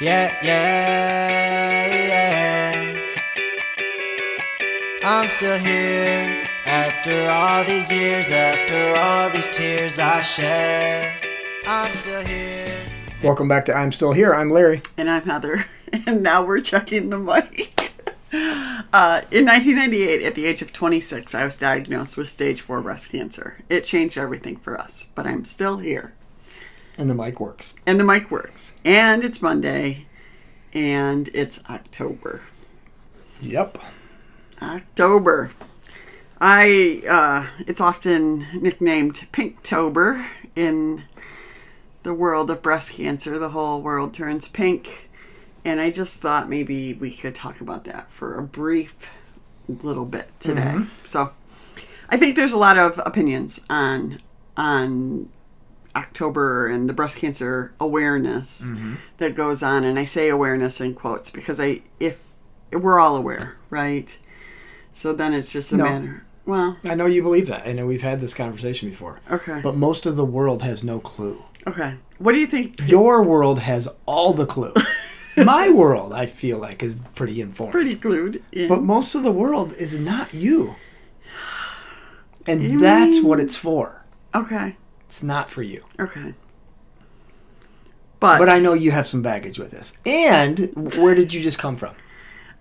Yeah, yeah, yeah. I'm still here after all these years, after all these tears I shed. I'm still here. Welcome back to I'm Still Here. I'm Larry. And I'm Heather. And now we're checking the mic. Uh, in 1998, at the age of 26, I was diagnosed with stage 4 breast cancer. It changed everything for us, but I'm still here. And the mic works. And the mic works. And it's Monday. And it's October. Yep. October. I uh, it's often nicknamed Pinktober in the world of breast cancer. The whole world turns pink, and I just thought maybe we could talk about that for a brief little bit today. So, I think there's a lot of opinions on on October and the breast cancer awareness mm-hmm. that goes on, and I say awareness in quotes because I if we're all aware, right? So then it's just a No. matter. Well, I know you believe that. I know we've had this conversation before. okay, But most of the world has no clue. okay. What do you think? Your world has all the clue. My world, I feel like, is pretty informed. Pretty glued. In. But most of the world is not you. And You that's mean- what it's for. okay, It's not for you. okay. But, But I know you have some baggage with this. And where did you just come from?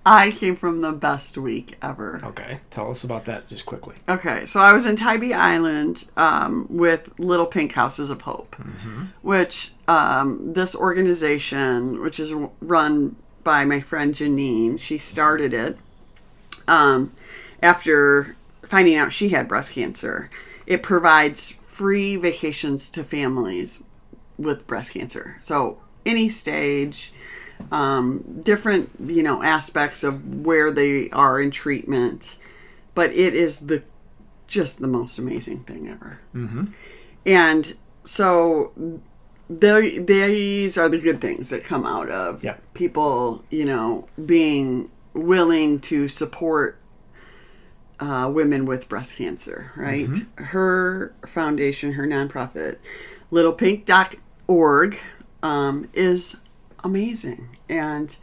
I came from the best week ever. Okay. Tell us about that just quickly. Okay, so I was in Tybee Island um, with Little Pink Houses of Hope, which um, this organization, which is run by my friend Jeanine, she started it um, after finding out she had breast cancer. It provides free vacations to families with breast cancer. So any stage, um, different you know aspects of where they are in treatment, but it is the just the most amazing thing ever. Mm-hmm. And so the, these are the good things that come out of Yeah. people, you know, being willing to support uh, women with breast cancer, right? Her foundation, her nonprofit, littlepink.org, um, is amazing. And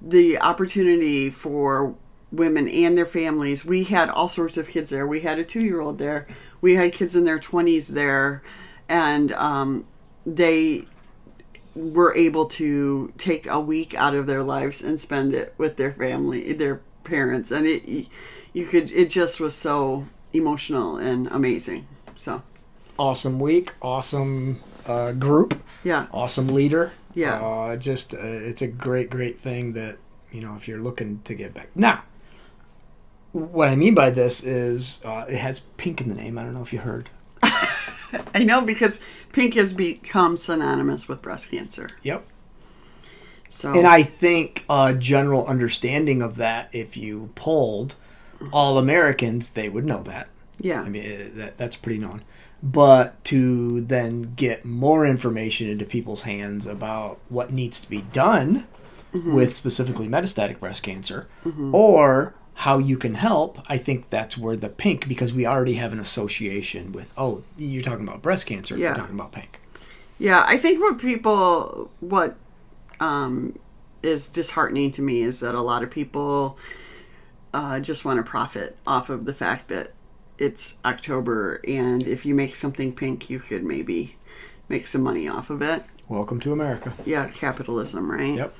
the opportunity for women and their families, we had all sorts of kids there. We had a two year old there, we had kids in their 20s there, and um, they were able to take a week out of their lives and spend it with their family, their parents, and it you could it just was so emotional and amazing. So Awesome week. Awesome uh, group. yeah, awesome leader. Yeah. Uh, just uh, it's a great, great thing that you know if you're looking to get back. Now, what I mean by this is uh, it has pink in the name. I don't know if you heard. I know because pink has become synonymous with breast cancer. Yep. So And I think a general understanding of that, if you polled all Americans, they would know that. yeah, I mean, eh, that, that's pretty known. But to then get more information into people's hands about what needs to be done with specifically metastatic breast cancer or how you can help, I think that's where the pink, because we already have an association with, oh, you're talking about breast cancer, Yeah. you're talking about pink. Yeah, I think what people what um, is disheartening to me is that a lot of people uh, just want to profit off of the fact that it's October, and if you make something pink, you could maybe make some money off of it. Welcome to America. Yeah, capitalism, right? Yep.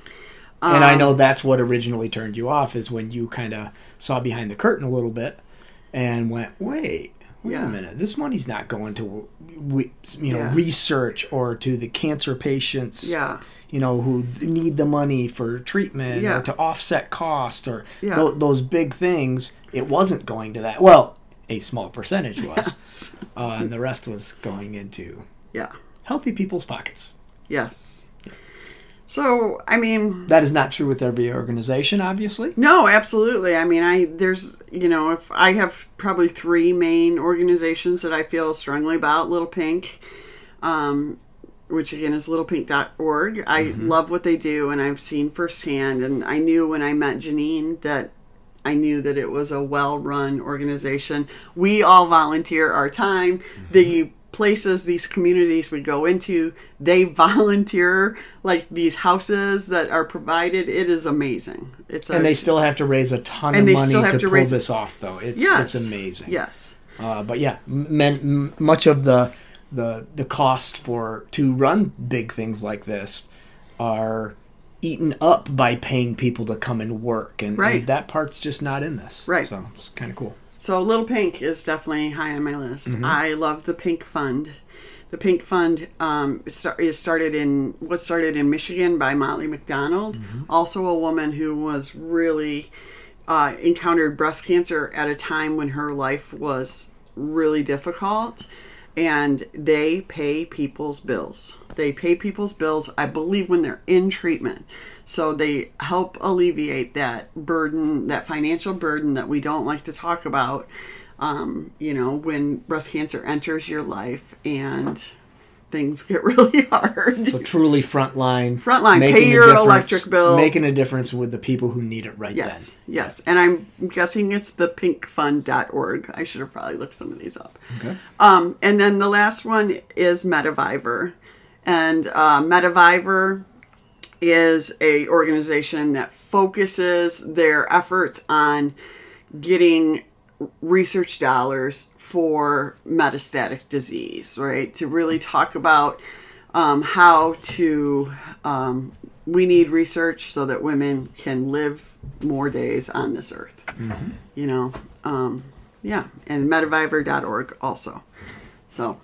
and I Um, know that's what originally turned you off is when you kind of saw behind the curtain a little bit and went, wait, wait Yeah. a minute, this money's not going to, we, you know, Yeah. research or to the cancer patients, Yeah. You know, who need the money for treatment Yeah. or to offset cost or Yeah. tho- those big things. It wasn't going to that. Well, a small percentage was, uh, and the rest was going into Yeah. healthy people's pockets. Yes. So, I mean, That is not true with every organization, obviously. No, absolutely. I mean, I there's you know, if I have probably three main organizations that I feel strongly about, Little Pink, um, which again is littlepink.org. I love what they do, and I've seen firsthand. And I knew when I met Jeanine that I knew that it was a well-run organization. We all volunteer our time. The places, these communities we go into, they volunteer like these houses that are provided. It is amazing. It's a, and they still have to raise a ton of money to, to pull this off, though. It's yes, it's amazing. Yes. Uh, but yeah, men, m- much of the the the cost for to run big things like this are eaten up by paying people to come and work, and, Right. and that part's just not in this. Right. So it's kind of cool. So Little Pink is definitely high on my list. Mm-hmm. I love the Pink Fund. The Pink Fund um, is started in was started in Michigan by Molly MacDonald, Mm-hmm. also a woman who was really uh, encountered breast cancer at a time when her life was really difficult, and they pay people's bills. They pay people's bills, I believe, when they're in treatment. So they help alleviate that burden, that financial burden that we don't like to talk about. Um, you know, when breast cancer enters your life and things get really hard. So truly frontline, Frontline, pay your electric bill. making a difference with the people who need it right then. Yes, yes. And I'm guessing it's the pinkfund.org. I should have probably looked some of these up. Okay. Um, and then the last one is Metavivor. And uh, Metavivor is a organization that focuses their efforts on getting research dollars for metastatic disease, right? To really talk about um, how to, um, we need research so that women can live more days on this earth. You know, um, yeah, and metavivor.org also. So,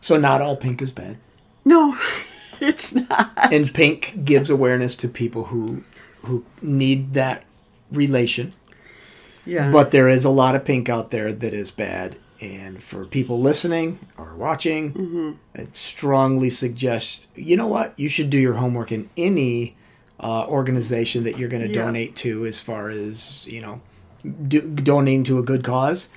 So not all pink is bad, no, it's not. and pink gives awareness to people who who need that relation. Yeah. But there is a lot of pink out there that is bad. And for people listening or watching, Mm-hmm. I strongly suggest you know what? You should do your homework in any uh, organization that you're going to Yeah. donate to, as far as, you know, do, donating to a good cause.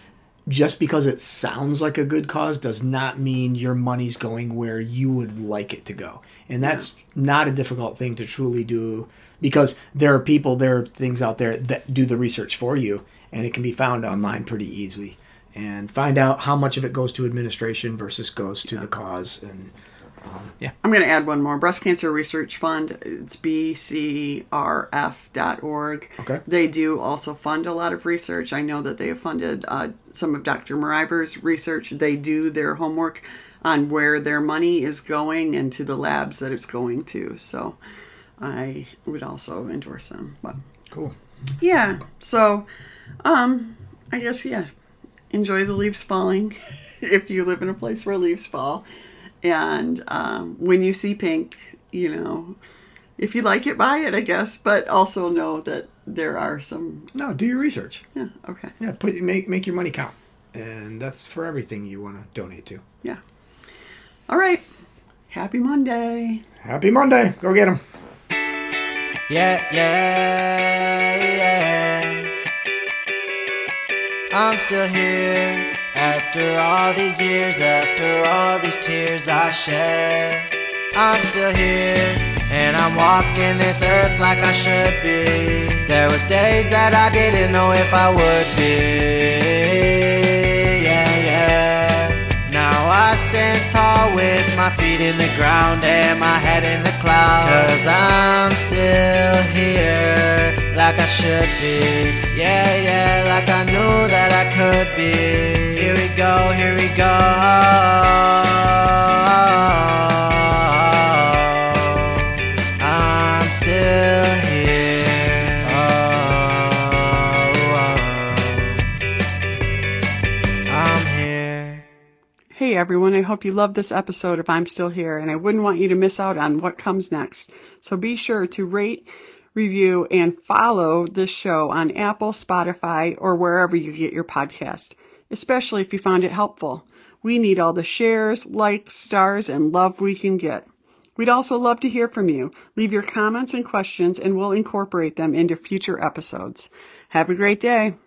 Just because it sounds like a good cause does not mean your money's going where you would like it to go. And that's not a difficult thing to truly do because there are people, there are things out there that do the research for you, and it can be found online pretty easily. And find out how much of it goes to administration versus goes to the cause. And um, yeah, I'm going to add one more. Breast Cancer Research Fund. It's bcrf.org. Okay. They do also fund a lot of research. I know that they have funded uh, some of Dr. Mariver's research. They do their homework on where their money is going and to the labs that it's going to. So I would also endorse them. But cool. yeah, so um, I guess yeah, enjoy the leaves falling if you live in a place where leaves fall, and um, when you see pink, you know, if you like it, buy it, I guess. But also know that there are some. No, do your research. Yeah. Okay. Yeah, put make make your money count, and that's for everything you want to donate to. Yeah. All right. Happy Monday. Happy Monday! Go get them. Yeah, yeah, yeah. I'm still here after all these years, after all these tears I shed. I'm still here and I'm walking this earth like I should be. There was days that I didn't know if I would be. Stand tall with my feet in the ground and my head in the clouds. Cause I'm still here like I should be. Yeah, yeah, like I knew that I could be. Here we go, here we go. Hey everyone, I hope you loved this episode if I'm Still Here, and I wouldn't want you to miss out on what comes next. So be sure to rate, review, and follow this show on Apple, Spotify, or wherever you get your podcast, especially if you found it helpful. We need all the shares, likes, stars, and love we can get. We'd also love to hear from you. Leave your comments and questions, and we'll incorporate them into future episodes. Have a great day.